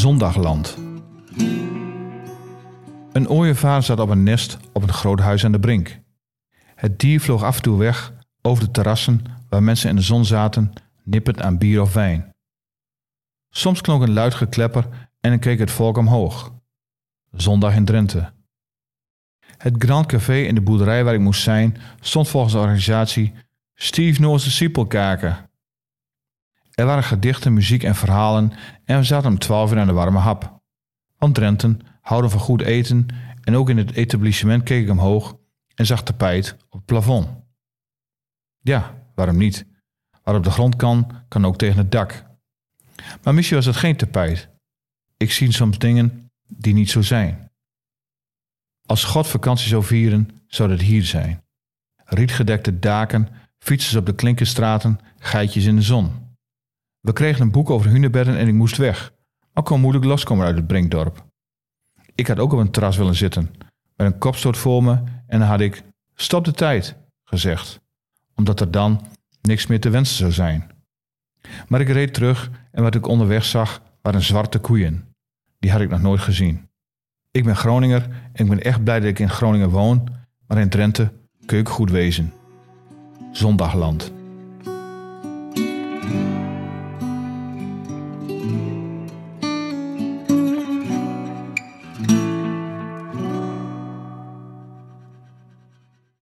Zondagland. Een ooievaar zat op een nest op een groot huis aan de brink. Het dier vloog af en toe weg over de terrassen waar mensen in de zon zaten, nippend aan bier of wijn. Soms klonk een luid geklepper en dan keek het volk omhoog. Zondag in Drenthe. Het Grand Café in de boerderij waar ik moest zijn stond volgens de organisatie Steve Noorse Siepelkaken. Er waren gedichten, muziek en verhalen en we zaten om twaalf uur aan de warme hap. Want Drenten houden van goed eten en ook in het etablissement keek ik omhoog en zag tapijt op het plafond. Ja, waarom niet? Wat op de grond kan, kan ook tegen het dak. Maar misschien was het geen tapijt. Ik zie soms dingen die niet zo zijn. Als God vakantie zou vieren, zou dat hier zijn. Rietgedekte daken, fietsers op de klinkerstraten, geitjes in de zon. We kregen een boek over hunebedden en ik moest weg, maar kon moeilijk loskomen uit het Brinkdorp. Ik had ook op een terras willen zitten, met een kopstoot voor me en dan had ik stop de tijd gezegd, omdat er dan niks meer te wensen zou zijn. Maar ik reed terug en wat ik onderweg zag waren zwarte koeien. Die had ik nog nooit gezien. Ik ben Groninger en ik ben echt blij dat ik in Groningen woon, maar in Drenthe kun ik goed wezen. Zondagland.